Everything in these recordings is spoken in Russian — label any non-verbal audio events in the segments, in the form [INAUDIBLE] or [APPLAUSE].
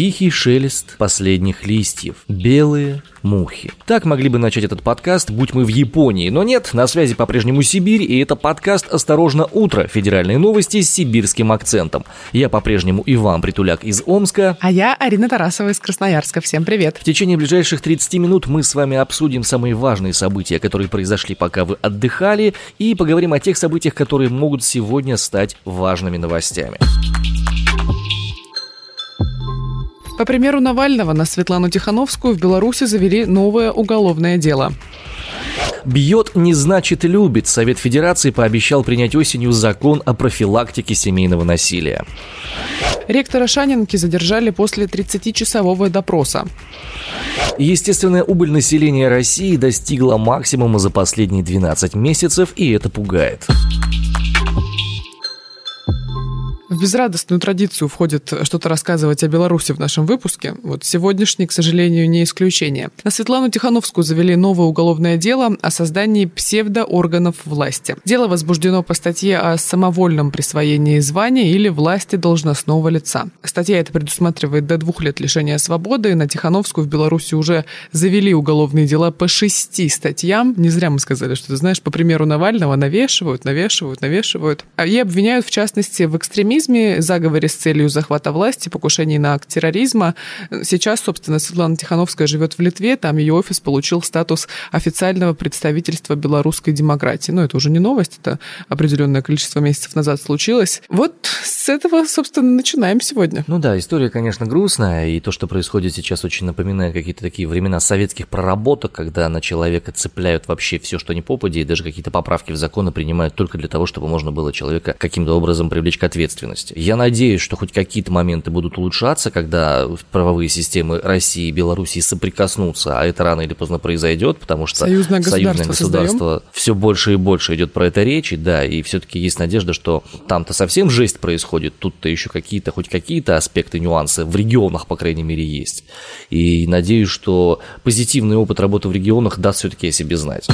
Тихий шелест последних листьев. Белые мухи. Так могли бы начать этот подкаст, будь мы в Японии. Но нет, на связи по-прежнему Сибирь, и это подкаст «Осторожно, утро!» Федеральные новости с сибирским акцентом. Я по-прежнему Иван Притуляк из Омска. А я Арина Тарасова из Красноярска. Всем привет. В течение ближайших 30 минут мы с вами обсудим самые важные события, которые произошли, пока вы отдыхали, и поговорим о тех событиях, которые могут сегодня стать важными новостями. По примеру Навального на Светлану Тихановскую в Беларуси завели новое уголовное дело. «Бьет не значит любит». Совет Федерации пообещал принять осенью закон о профилактике семейного насилия. Ректора Шанинки задержали после 30-часового допроса. Естественная убыль населения России достигла максимума за последние 12 месяцев, и это пугает. В безрадостную традицию входит что-то рассказывать о Беларуси в нашем выпуске. Вот сегодняшний, к сожалению, не исключение. На Светлану Тихановскую завели новое уголовное дело о создании псевдоорганов власти. Дело возбуждено по статье о самовольном присвоении звания или власти должностного лица. Статья эта предусматривает до двух лет лишения свободы. На Тихановскую в Беларуси уже завели уголовные дела по шести статьям. Не зря мы сказали, что ты знаешь, по примеру Навального навешивают, навешивают, навешивают. И обвиняют, в частности, в экстремизме терроризме, заговоре с целью захвата власти, покушении на акт терроризма. Сейчас, собственно, Светлана Тихановская живет в Литве, там ее офис получил статус официального представительства белорусской демократии. Но это уже не новость, это определенное количество месяцев назад случилось. Вот с этого, собственно, начинаем сегодня. Ну да, история, конечно, грустная, и то, что происходит сейчас, очень напоминает какие-то такие времена советских проработок, когда на человека цепляют вообще все, что не попади, и даже какие-то поправки в законы принимают только для того, чтобы можно было человека каким-то образом привлечь к ответственности ответственности. Я надеюсь, что хоть какие-то моменты будут улучшаться, когда правовые системы России и Белоруссии соприкоснутся, а это рано или поздно произойдет, потому что союзное государство, союзное государство все больше и больше идет про это речи, да, и все-таки есть надежда, что там-то совсем жесть происходит, тут-то еще какие-то, хоть какие-то аспекты, нюансы в регионах, по крайней мере, есть. И надеюсь, что позитивный опыт работы в регионах даст все-таки о себе знать.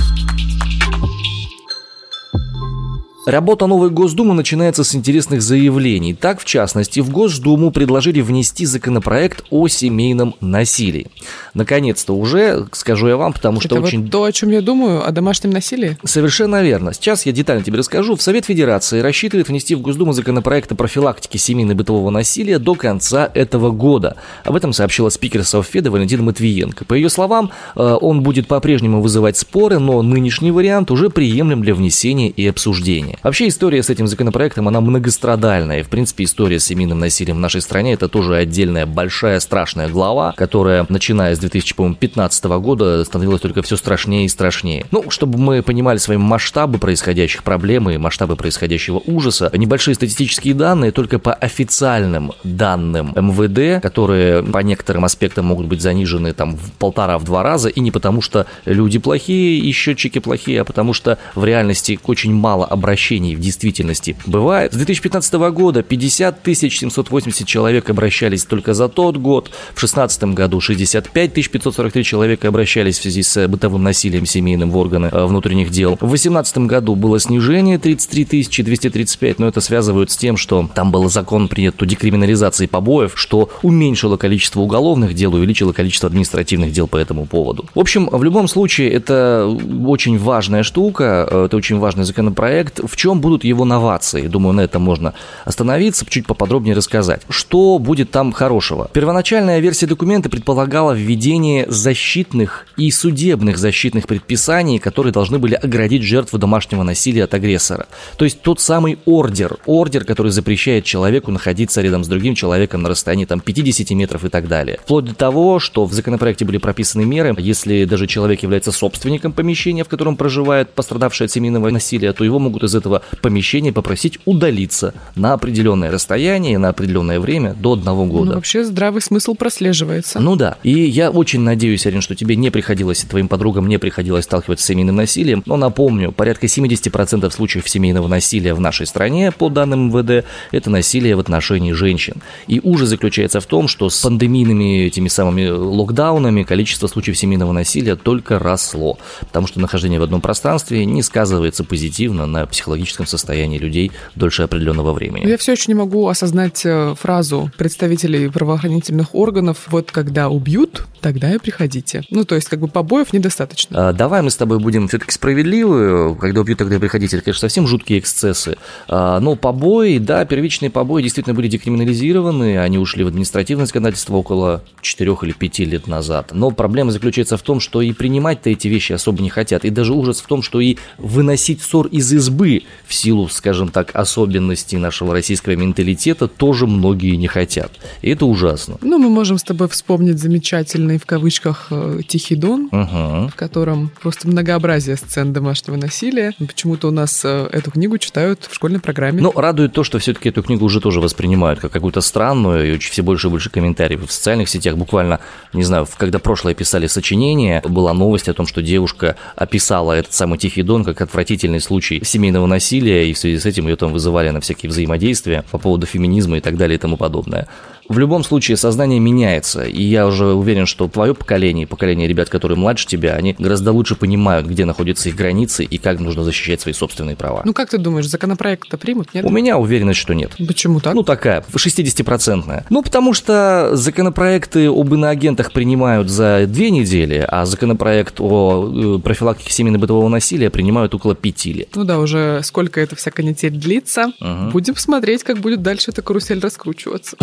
Работа новой Госдумы начинается с интересных заявлений. Так, в частности, в Госдуму предложили внести законопроект о семейном насилии. Наконец-то уже, скажу я вам, потому что Это очень... Вот то, о чем я думаю, о домашнем насилии? Совершенно верно. Сейчас я детально тебе расскажу. В Совет Федерации рассчитывает внести в Госдуму законопроект о профилактике семейно-бытового насилия до конца этого года. Об этом сообщила спикер Совфеда Валентина Матвиенко. По ее словам, э, он будет по-прежнему вызывать споры, но нынешний вариант уже приемлем для внесения и обсуждения. Вообще история с этим законопроектом, она многострадальная. В принципе, история с семейным насилием в нашей стране это тоже отдельная большая страшная глава, которая, начиная с 2015 года, становилась только все страшнее и страшнее. Ну, чтобы мы понимали свои масштабы происходящих проблем и масштабы происходящего ужаса, небольшие статистические данные только по официальным данным МВД, которые по некоторым аспектам могут быть занижены там в полтора-два раза, и не потому что люди плохие и счетчики плохие, а потому что в реальности очень мало обращений обращений в действительности бывает. С 2015 года 50 780 человек обращались только за тот год. В 2016 году 65 543 человека обращались в связи с бытовым насилием семейным в органы э, внутренних дел. В 2018 году было снижение 33 235, но это связывают с тем, что там был закон принят о декриминализации побоев, что уменьшило количество уголовных дел, увеличило количество административных дел по этому поводу. В общем, в любом случае, это очень важная штука, э, это очень важный законопроект. В чем будут его новации? Думаю, на этом можно остановиться, чуть поподробнее рассказать. Что будет там хорошего? Первоначальная версия документа предполагала введение защитных и судебных защитных предписаний, которые должны были оградить жертву домашнего насилия от агрессора. То есть тот самый ордер, ордер, который запрещает человеку находиться рядом с другим человеком на расстоянии там 50 метров и так далее. Вплоть до того, что в законопроекте были прописаны меры, если даже человек является собственником помещения, в котором проживает пострадавший от семейного насилия, то его могут из этого помещения попросить удалиться на определенное расстояние, на определенное время до одного года. Ну, вообще здравый смысл прослеживается. Ну да. И я очень надеюсь, Арин, что тебе не приходилось, и твоим подругам не приходилось сталкиваться с семейным насилием. Но напомню, порядка 70% случаев семейного насилия в нашей стране, по данным МВД, это насилие в отношении женщин. И ужас заключается в том, что с пандемийными этими самыми локдаунами количество случаев семейного насилия только росло. Потому что нахождение в одном пространстве не сказывается позитивно на психологии психологическом состоянии людей дольше определенного времени. Я все еще не могу осознать э, фразу представителей правоохранительных органов «вот когда убьют, тогда и приходите». Ну, то есть, как бы побоев недостаточно. А, давай мы с тобой будем все-таки справедливы. Когда убьют, тогда и приходите. Это, конечно, совсем жуткие эксцессы. А, но побои, да, первичные побои действительно были декриминализированы. Они ушли в административное законодательство около 4 или 5 лет назад. Но проблема заключается в том, что и принимать-то эти вещи особо не хотят. И даже ужас в том, что и выносить ссор из избы в силу, скажем так, особенностей нашего российского менталитета тоже многие не хотят. И это ужасно. Ну, мы можем с тобой вспомнить замечательный, в кавычках, э, «Тихий дон», угу. в котором просто многообразие сцен домашнего насилия. Почему-то у нас э, эту книгу читают в школьной программе. Но радует то, что все-таки эту книгу уже тоже воспринимают как какую-то странную, и очень все больше и больше комментариев в социальных сетях. Буквально, не знаю, когда прошлое писали сочинение, была новость о том, что девушка описала этот самый Тихий Дон как отвратительный случай семейного насилия, и в связи с этим ее там вызывали на всякие взаимодействия по поводу феминизма и так далее и тому подобное. В любом случае, сознание меняется, и я уже уверен, что твое поколение, поколение ребят, которые младше тебя, они гораздо лучше понимают, где находятся их границы и как нужно защищать свои собственные права. Ну, как ты думаешь, законопроект-то примут, нет? У меня уверенность, что нет. Почему так? Ну, такая, 60-процентная. Ну, потому что законопроекты об иноагентах принимают за две недели, а законопроект о э, профилактике семейно-бытового насилия принимают около пяти лет. Ну да, уже сколько эта вся канитель длится. Угу. Будем смотреть, как будет дальше эта карусель раскручиваться.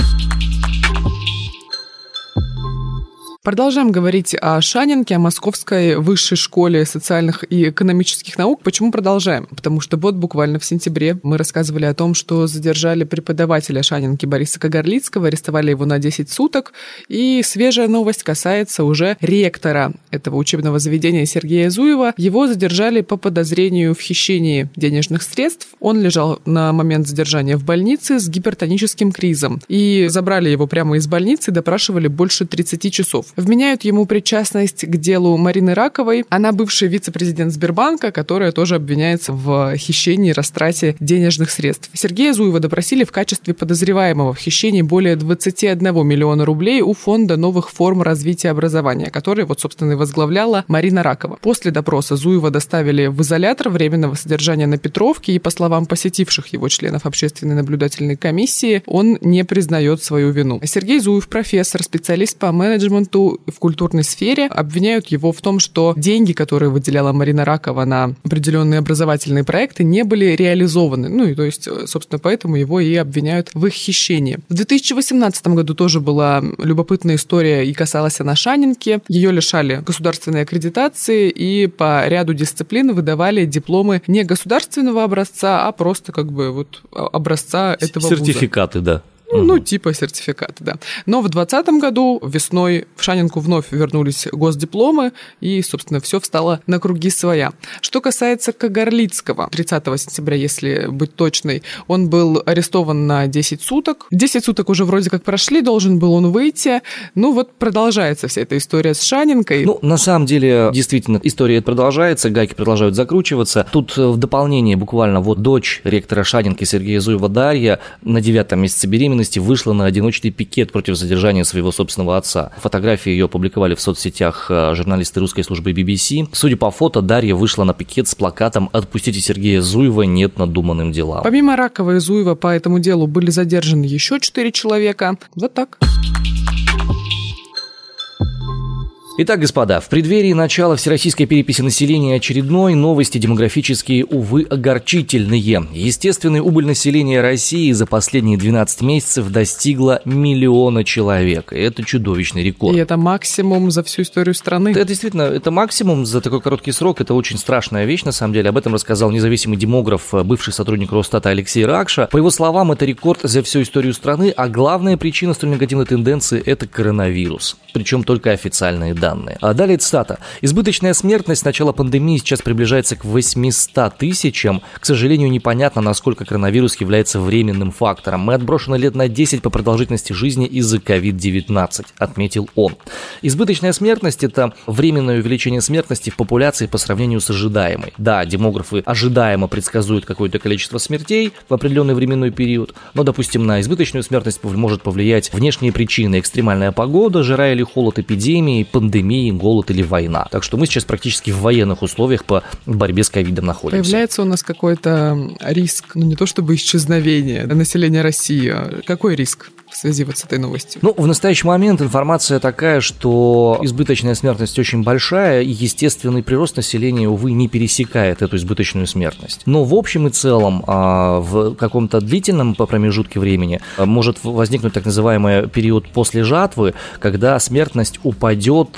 Продолжаем говорить о Шанинке, о Московской высшей школе социальных и экономических наук. Почему продолжаем? Потому что вот буквально в сентябре мы рассказывали о том, что задержали преподавателя Шанинки Бориса Кагарлицкого, арестовали его на 10 суток. И свежая новость касается уже ректора этого учебного заведения Сергея Зуева. Его задержали по подозрению в хищении денежных средств. Он лежал на момент задержания в больнице с гипертоническим кризом. И забрали его прямо из больницы, допрашивали больше 30 часов. Вменяют ему причастность к делу Марины Раковой. Она бывший вице-президент Сбербанка, которая тоже обвиняется в хищении и растрате денежных средств. Сергея Зуева допросили в качестве подозреваемого в хищении более 21 миллиона рублей у Фонда новых форм развития образования, который, вот, собственно, и возглавляла Марина Ракова. После допроса Зуева доставили в изолятор временного содержания на Петровке, и, по словам посетивших его членов общественной наблюдательной комиссии, он не признает свою вину. Сергей Зуев, профессор, специалист по менеджменту в культурной сфере обвиняют его в том, что деньги, которые выделяла Марина Ракова на определенные образовательные проекты, не были реализованы. Ну и то есть, собственно, поэтому его и обвиняют в их хищении. В 2018 году тоже была любопытная история и касалась она Шанинки. Ее лишали государственной аккредитации и по ряду дисциплин выдавали дипломы не государственного образца, а просто как бы вот образца этого Сертификаты, вуза. да. Угу. Ну, типа сертификата, да. Но в 2020 году весной в Шанинку вновь вернулись госдипломы, и, собственно, все встало на круги своя. Что касается Кагарлицкого, 30 сентября, если быть точной, он был арестован на 10 суток. 10 суток уже вроде как прошли, должен был он выйти. Ну, вот продолжается вся эта история с Шанинкой. Ну, на самом деле, действительно, история продолжается, гайки продолжают закручиваться. Тут э, в дополнение буквально вот дочь ректора Шанинки Сергея Зуева Дарья на девятом месяце беременности беременности вышла на одиночный пикет против задержания своего собственного отца. Фотографии ее опубликовали в соцсетях э, журналисты русской службы BBC. Судя по фото, Дарья вышла на пикет с плакатом «Отпустите Сергея Зуева, нет надуманным делам». Помимо Ракова и Зуева по этому делу были задержаны еще четыре человека. Вот так. Итак, господа, в преддверии начала всероссийской переписи населения очередной новости демографические, увы, огорчительные. Естественный убыль населения России за последние 12 месяцев достигла миллиона человек. Это чудовищный рекорд. И это максимум за всю историю страны. Это действительно, это максимум за такой короткий срок. Это очень страшная вещь, на самом деле. Об этом рассказал независимый демограф, бывший сотрудник Росстата Алексей Ракша. По его словам, это рекорд за всю историю страны, а главная причина столь негативной тенденции – это коронавирус. Причем только официальные данные. А далее цитата. «Избыточная смертность с начала пандемии сейчас приближается к 800 тысячам. К сожалению, непонятно, насколько коронавирус является временным фактором. Мы отброшены лет на 10 по продолжительности жизни из-за COVID-19», отметил он. Избыточная смертность – это временное увеличение смертности в популяции по сравнению с ожидаемой. Да, демографы ожидаемо предсказуют какое-то количество смертей в определенный временной период, но, допустим, на избыточную смертность может повлиять внешние причины – экстремальная погода, жара или холод, эпидемии, пандемия, пандемии, голод или война. Так что мы сейчас практически в военных условиях по борьбе с ковидом находимся. Появляется у нас какой-то риск, ну не то чтобы исчезновение населения России, а какой риск? В связи вот с этой новостью? Ну, в настоящий момент информация такая, что избыточная смертность очень большая, и естественный прирост населения, увы, не пересекает эту избыточную смертность. Но в общем и целом а, в каком-то длительном промежутке времени а, может возникнуть так называемый период после жатвы, когда смертность упадет,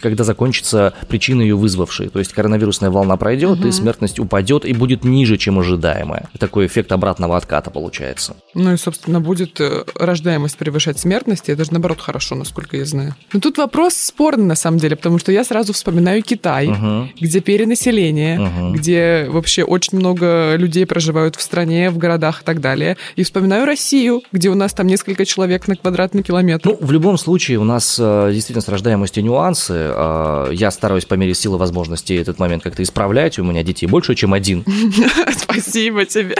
когда закончится причина ее вызвавшей. То есть коронавирусная волна пройдет, угу. и смертность упадет и будет ниже, чем ожидаемая. Такой эффект обратного отката получается. Ну и, собственно, будет э, рождаться рождаемость превышать смертность, это же наоборот хорошо, насколько я знаю. Но тут вопрос спорный на самом деле, потому что я сразу вспоминаю Китай, угу. где перенаселение, угу. где вообще очень много людей проживают в стране, в городах и так далее. И вспоминаю Россию, где у нас там несколько человек на квадратный километр. Ну, в любом случае, у нас э, действительно с рождаемостью нюансы. Э, я стараюсь по мере силы возможностей этот момент как-то исправлять. У меня детей больше, чем один. [LAUGHS] Спасибо тебе.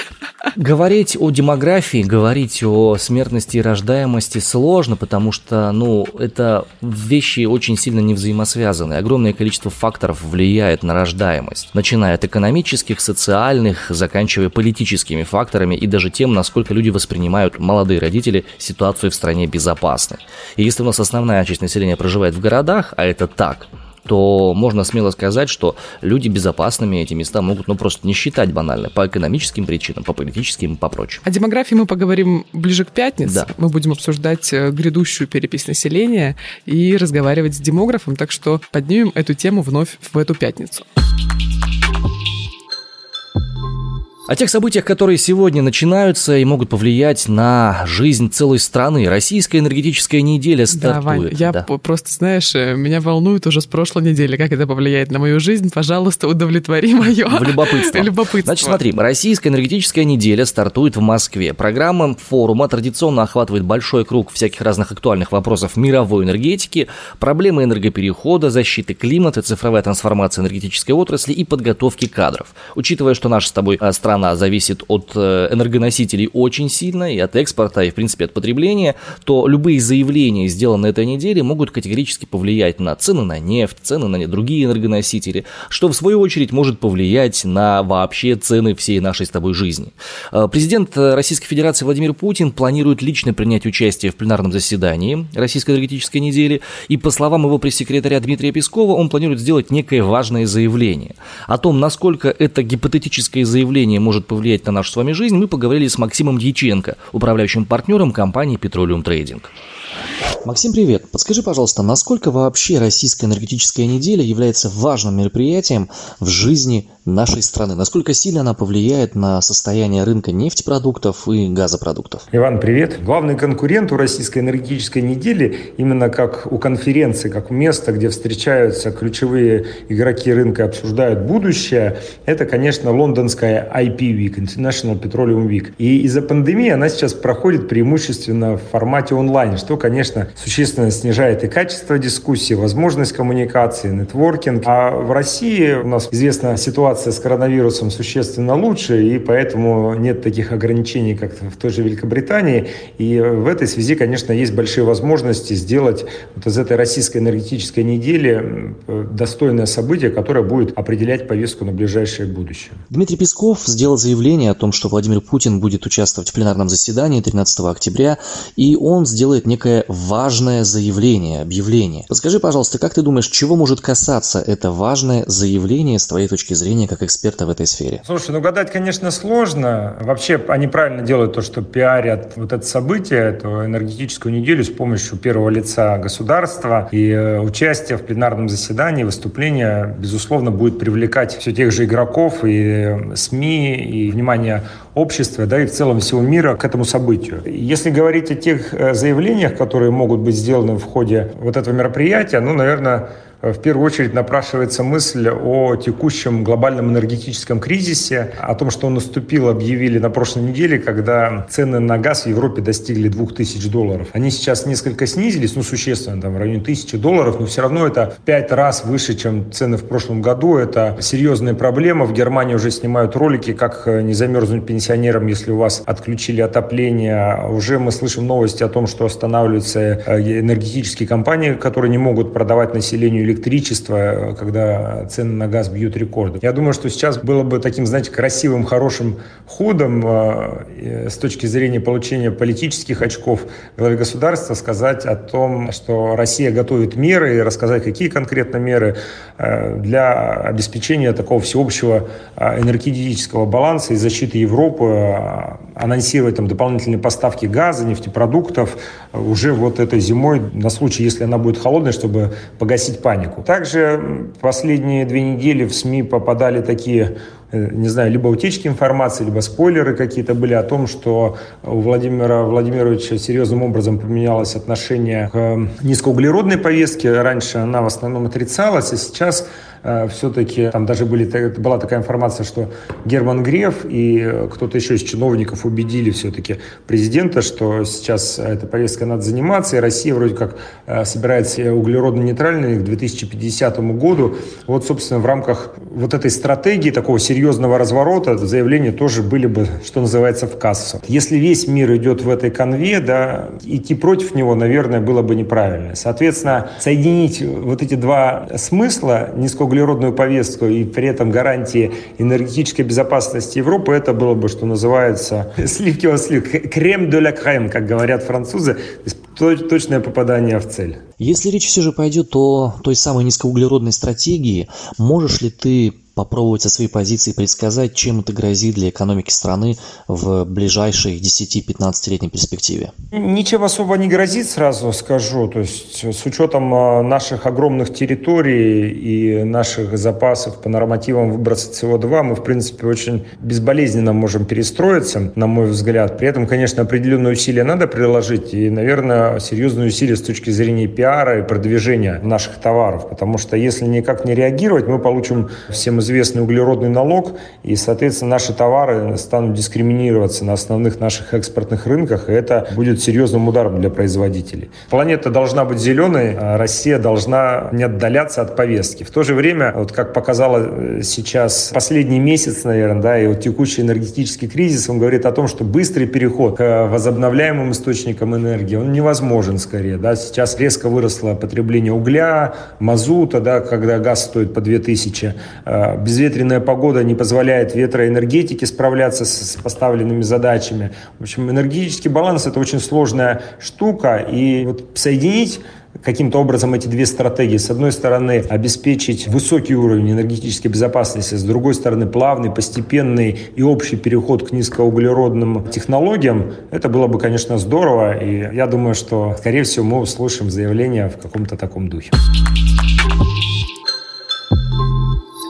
Говорить о демографии, говорить о смертности и рождаемости сложно, потому что, ну, это вещи очень сильно не взаимосвязаны. Огромное количество факторов влияет на рождаемость, начиная от экономических, социальных, заканчивая политическими факторами и даже тем, насколько люди воспринимают, молодые родители, ситуацию в стране безопасной. И если у нас основная часть населения проживает в городах, а это так, то можно смело сказать, что люди безопасными эти места могут ну, просто не считать банально по экономическим причинам, по политическим и по прочим. О демографии мы поговорим ближе к пятнице. Да. Мы будем обсуждать э, грядущую перепись населения и разговаривать с демографом, так что поднимем эту тему вновь в эту пятницу. О тех событиях, которые сегодня начинаются и могут повлиять на жизнь целой страны. Российская энергетическая неделя стартует. Да, Вань, я да. просто, знаешь, э, меня волнует уже с прошлой недели, как это повлияет на мою жизнь. Пожалуйста, удовлетвори [LAUGHS] мое в любопытство. любопытство. Значит, смотри, Российская энергетическая неделя стартует в Москве. Программа форума традиционно охватывает большой круг всяких разных актуальных вопросов мировой энергетики, проблемы энергоперехода, защиты климата, цифровая трансформация энергетической отрасли и подготовки кадров. Учитывая, что наша с тобой э, страна страна зависит от э, энергоносителей очень сильно, и от экспорта, и, в принципе, от потребления, то любые заявления, сделанные этой неделе, могут категорически повлиять на цены на нефть, цены на другие энергоносители, что, в свою очередь, может повлиять на вообще цены всей нашей с тобой жизни. Э, президент Российской Федерации Владимир Путин планирует лично принять участие в пленарном заседании Российской энергетической недели, и, по словам его пресс-секретаря Дмитрия Пескова, он планирует сделать некое важное заявление. О том, насколько это гипотетическое заявление может повлиять на нашу с вами жизнь, мы поговорили с Максимом Дьяченко, управляющим партнером компании Petroleum Trading. Максим, привет. Подскажи, пожалуйста, насколько вообще Российская энергетическая неделя является важным мероприятием в жизни нашей страны? Насколько сильно она повлияет на состояние рынка нефтепродуктов и газопродуктов? Иван, привет. Главный конкурент у Российской энергетической недели, именно как у конференции, как у места, где встречаются ключевые игроки рынка и обсуждают будущее, это, конечно, лондонская IP Week, International Petroleum Week. И из-за пандемии она сейчас проходит преимущественно в формате онлайн, что, конечно, существенно снижает и качество дискуссии, возможность коммуникации, нетворкинг. А в России у нас известна ситуация с коронавирусом существенно лучше, и поэтому нет таких ограничений, как в той же Великобритании. И в этой связи, конечно, есть большие возможности сделать вот из этой российской энергетической недели достойное событие, которое будет определять повестку на ближайшее будущее. Дмитрий Песков сделал заявление о том, что Владимир Путин будет участвовать в пленарном заседании 13 октября, и он сделает некое важное заявление, объявление. Подскажи, пожалуйста, как ты думаешь, чего может касаться это важное заявление с твоей точки зрения как эксперта в этой сфере? Слушай, ну гадать, конечно, сложно. Вообще, они правильно делают то, что пиарят вот это событие, эту энергетическую неделю с помощью первого лица государства. И э, участие в пленарном заседании, выступление, безусловно, будет привлекать все тех же игроков и э, СМИ, и внимание общества, да, и в целом всего мира к этому событию. Если говорить о тех э, заявлениях, которые могут быть сделаны в ходе вот этого мероприятия, ну, наверное, в первую очередь напрашивается мысль о текущем глобальном энергетическом кризисе, о том, что он наступил, объявили на прошлой неделе, когда цены на газ в Европе достигли 2000 долларов. Они сейчас несколько снизились, ну, существенно, там, в районе 1000 долларов, но все равно это в 5 раз выше, чем цены в прошлом году. Это серьезная проблема. В Германии уже снимают ролики, как э, не замерзнуть пенсионерам, если у вас отключили отопление. Уже мы слышим новости о том, что останавливаются э, энергетические компании, которые не могут продавать населению электричество, э, когда цены на газ бьют рекорды. Я думаю, что сейчас было бы таким, знаете, красивым, хорошим ходом с точки зрения получения политических очков главе государства сказать о том, что Россия готовит меры и рассказать, какие конкретно меры для обеспечения такого всеобщего энергетического баланса и защиты Европы, анонсировать там дополнительные поставки газа, нефтепродуктов уже вот этой зимой на случай, если она будет холодной, чтобы погасить панику. Также последние две недели в СМИ попадали такие не знаю, либо утечки информации, либо спойлеры какие-то были о том, что у Владимира Владимировича серьезным образом поменялось отношение к низкоуглеродной повестке. Раньше она в основном отрицалась, а сейчас Э, все-таки там даже были, была такая информация, что Герман Греф и кто-то еще из чиновников убедили все-таки президента, что сейчас эта повестка надо заниматься, и Россия вроде как э, собирается углеродно-нейтральной к 2050 году. Вот, собственно, в рамках вот этой стратегии такого серьезного разворота заявления тоже были бы, что называется, в кассу. Если весь мир идет в этой конве, да, идти против него, наверное, было бы неправильно. Соответственно, соединить вот эти два смысла, низкоуглеродной углеродную повестку и при этом гарантии энергетической безопасности Европы, это было бы, что называется, сливки [LAUGHS] от слив, крем де ля крем, как говорят французы, точное попадание в цель. Если речь все же пойдет о той самой низкоуглеродной стратегии, можешь ли ты попробовать со своей позиции предсказать, чем это грозит для экономики страны в ближайшей 10-15-летней перспективе? Ничем особо не грозит, сразу скажу. То есть с учетом а, наших огромных территорий и наших запасов по нормативам выброса СО2 мы, в принципе, очень безболезненно можем перестроиться, на мой взгляд. При этом, конечно, определенные усилия надо приложить и, наверное, серьезные усилия с точки зрения пиара и продвижения наших товаров. Потому что если никак не реагировать, мы получим всем известный углеродный налог, и, соответственно, наши товары станут дискриминироваться на основных наших экспортных рынках, и это будет серьезным ударом для производителей. Планета должна быть зеленой, а Россия должна не отдаляться от повестки. В то же время, вот как показало э, сейчас последний месяц, наверное, да, и вот текущий энергетический кризис, он говорит о том, что быстрый переход к возобновляемым источникам энергии, он невозможен скорее. Да. Сейчас резко выросло потребление угля, мазута, да, когда газ стоит по 2000, безветренная погода не позволяет ветроэнергетике справляться с поставленными задачами. В общем, энергетический баланс – это очень сложная штука, и вот соединить каким-то образом эти две стратегии. С одной стороны, обеспечить высокий уровень энергетической безопасности, с другой стороны, плавный, постепенный и общий переход к низкоуглеродным технологиям, это было бы, конечно, здорово. И я думаю, что, скорее всего, мы услышим заявление в каком-то таком духе.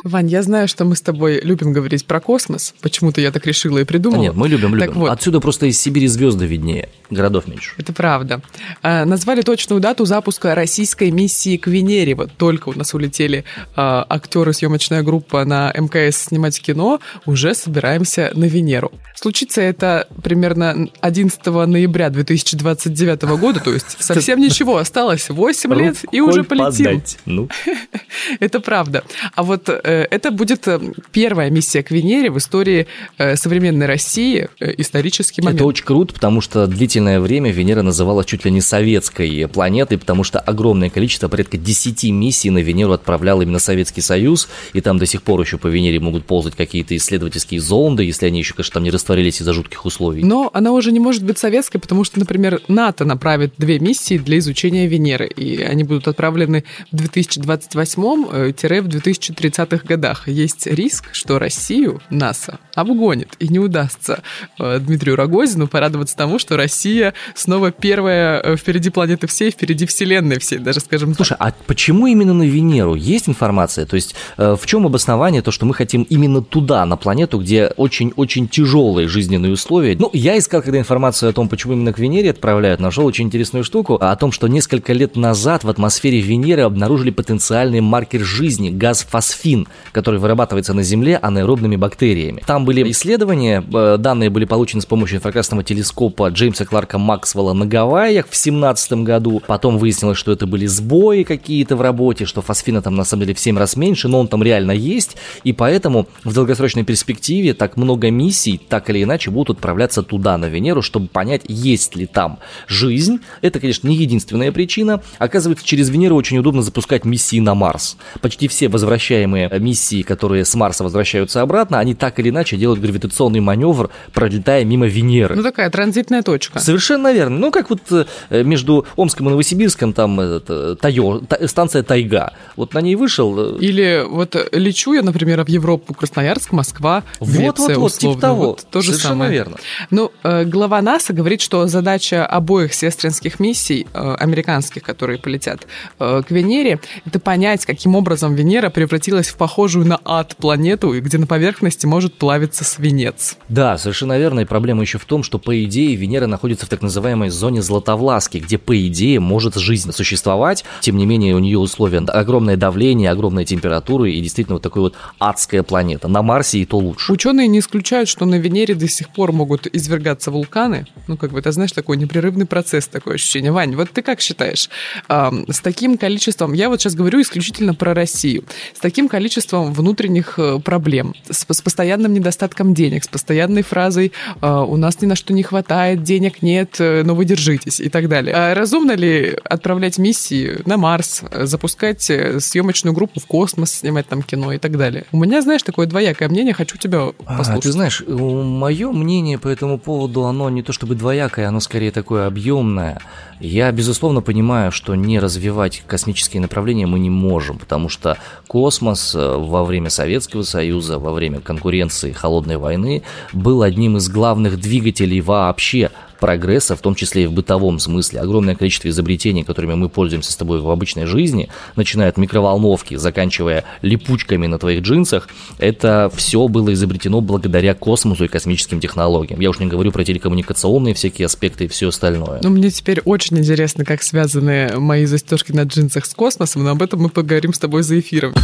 Вань, я знаю, что мы с тобой любим говорить про космос. Почему-то я так решила и придумала. Да нет, мы любим, любим. Вот. Отсюда просто из Сибири звезды виднее, городов меньше. Это правда. А, назвали точную дату запуска российской миссии к Венере. Вот только у нас улетели а, актеры, съемочная группа на МКС снимать кино, уже собираемся на Венеру. Случится это примерно 11 ноября 2029 года, то есть [LAUGHS] совсем ничего, осталось 8 лет и уже полетим. Ну. [LAUGHS] Это правда. А вот э, это будет э, первая миссия к Венере в истории э, современной России, э, исторический момент. Это очень круто, потому что длительное время Венера называлась чуть ли не советской планетой, потому что огромное количество, порядка 10 миссий на Венеру отправлял именно Советский Союз, и там до сих пор еще по Венере могут ползать какие-то исследовательские зонды, если они еще, конечно, там не растворились из-за жутких условий. Но она уже не может быть советской, потому что, например, НАТО направит две миссии для изучения Венеры, и они будут отправлены в 2028-в 2030-х годах есть риск, что Россию НАСА обгонит и не удастся э, Дмитрию Рогозину порадоваться тому, что Россия снова первая э, впереди планеты всей, впереди Вселенной всей, даже скажем так. Слушай, а почему именно на Венеру? Есть информация? То есть э, в чем обоснование то, что мы хотим именно туда, на планету, где очень-очень тяжелые жизненные условия? Ну, я искал когда информацию о том, почему именно к Венере отправляют, нашел очень интересную штуку о том, что несколько лет назад в атмосфере Венеры обнаружили потенциальный маркер жизни, газ фосфин, который вырабатывается на Земле анаэробными бактериями. Там были исследования, э, данные были получены с помощью инфракрасного телескопа Джеймса Кларка Максвелла на Гавайях в 17 году. Потом выяснилось, что это были сбои какие-то в работе, что фосфина там на самом деле в 7 раз меньше, но он там реально есть, и поэтому в долгосрочной перспективе так много миссий, так или иначе, будут отправляться туда, на Венеру, чтобы понять, есть ли там жизнь. Это, конечно, не единственная причина. Оказывается, через Венеру очень удобно запускать миссии на Марс. Почти все возвращаемые миссии, которые с Марса возвращаются обратно, они так или иначе делают гравитационный маневр, пролетая мимо Венеры. Ну, такая транзитная точка. Совершенно верно. Ну, как вот э, между Омском и Новосибирском, там это, Тайо, та, станция Тайга. Вот на ней вышел. Э, Или вот лечу я, например, в Европу, Красноярск, Москва, вот, вот, вот, типа того. Вот, то же Совершенно самое. верно. Ну, э, глава НАСА говорит, что задача обоих сестринских миссий, американских, которые полетят к Венере, это понять, каким образом Венера превратилась в похожую на ад планету, где на поверхности может плавиться свинец. Да, совершенно верно. И проблема еще в том, что, по идее, Венера находится в так называемой зоне Златовласки, где, по идее, может жизнь существовать. Тем не менее, у нее условия огромное давление, огромная температура и действительно вот такой вот адская планета. На Марсе и то лучше. Ученые не исключают, что на Венере до сих пор могут извергаться вулканы. Ну, как бы, ты знаешь, такой непрерывный процесс, такое ощущение. Вань, вот ты как считаешь? Эм, с таким количеством, я вот сейчас говорю исключительно про Россию, с таким количеством внутренних э, проблем, с, с постоянным недостатком денег, с постоянной фразой э, «у нас ни на что не хватает, денег нет, э, но вы держитесь» и так далее. А разумно ли отправлять миссии на Марс, запускать съемочную группу в космос, снимать там кино и так далее? У меня, знаешь, такое двоякое мнение, хочу тебя послушать. А, ты знаешь, мое мнение по этому поводу, оно не то чтобы двоякое, оно скорее такое объемное. Я, безусловно, понимаю, что не развивать космические направления мы не можем, потому что космос во время Советского Союза, во время конкуренции холодной войны был одним из главных двигателей вообще прогресса, в том числе и в бытовом смысле. Огромное количество изобретений, которыми мы пользуемся с тобой в обычной жизни, начиная от микроволновки, заканчивая липучками на твоих джинсах, это все было изобретено благодаря космосу и космическим технологиям. Я уж не говорю про телекоммуникационные всякие аспекты и все остальное. Ну, мне теперь очень интересно, как связаны мои застежки на джинсах с космосом, но об этом мы поговорим с тобой за эфиром.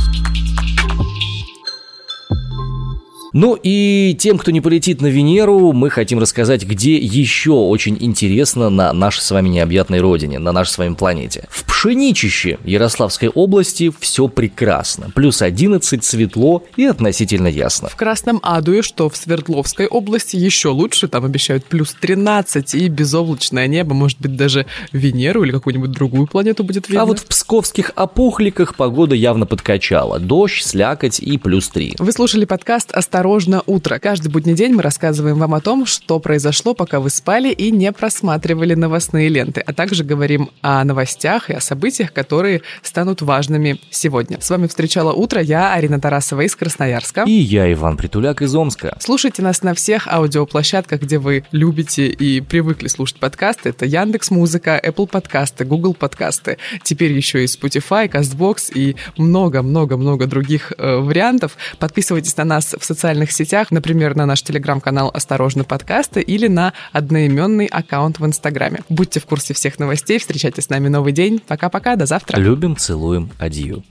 Ну и тем, кто не полетит на Венеру, мы хотим рассказать, где еще очень интересно на нашей с вами необъятной родине, на нашей с вами планете. В Пшеничище Ярославской области все прекрасно. Плюс 11, светло и относительно ясно. В Красном Адуе, что в Свердловской области, еще лучше. Там обещают плюс 13 и безоблачное небо. Может быть, даже Венеру или какую-нибудь другую планету будет видно. А вот в псковских опухликах погода явно подкачала. Дождь, слякоть и плюс 3. Вы слушали подкаст «Осторожно «Осторожно, утро». Каждый будний день мы рассказываем вам о том, что произошло, пока вы спали и не просматривали новостные ленты, а также говорим о новостях и о событиях, которые станут важными сегодня. С вами встречала утро я, Арина Тарасова из Красноярска. И я, Иван Притуляк из Омска. Слушайте нас на всех аудиоплощадках, где вы любите и привыкли слушать подкасты. Это Яндекс Музыка, Apple подкасты, Google подкасты. Теперь еще и Spotify, CastBox и много-много-много других э, вариантов. Подписывайтесь на нас в социальных социальных сетях, например, на наш телеграм-канал «Осторожно, подкасты» или на одноименный аккаунт в Инстаграме. Будьте в курсе всех новостей, встречайте с нами новый день. Пока-пока, до завтра. Любим, целуем, адью.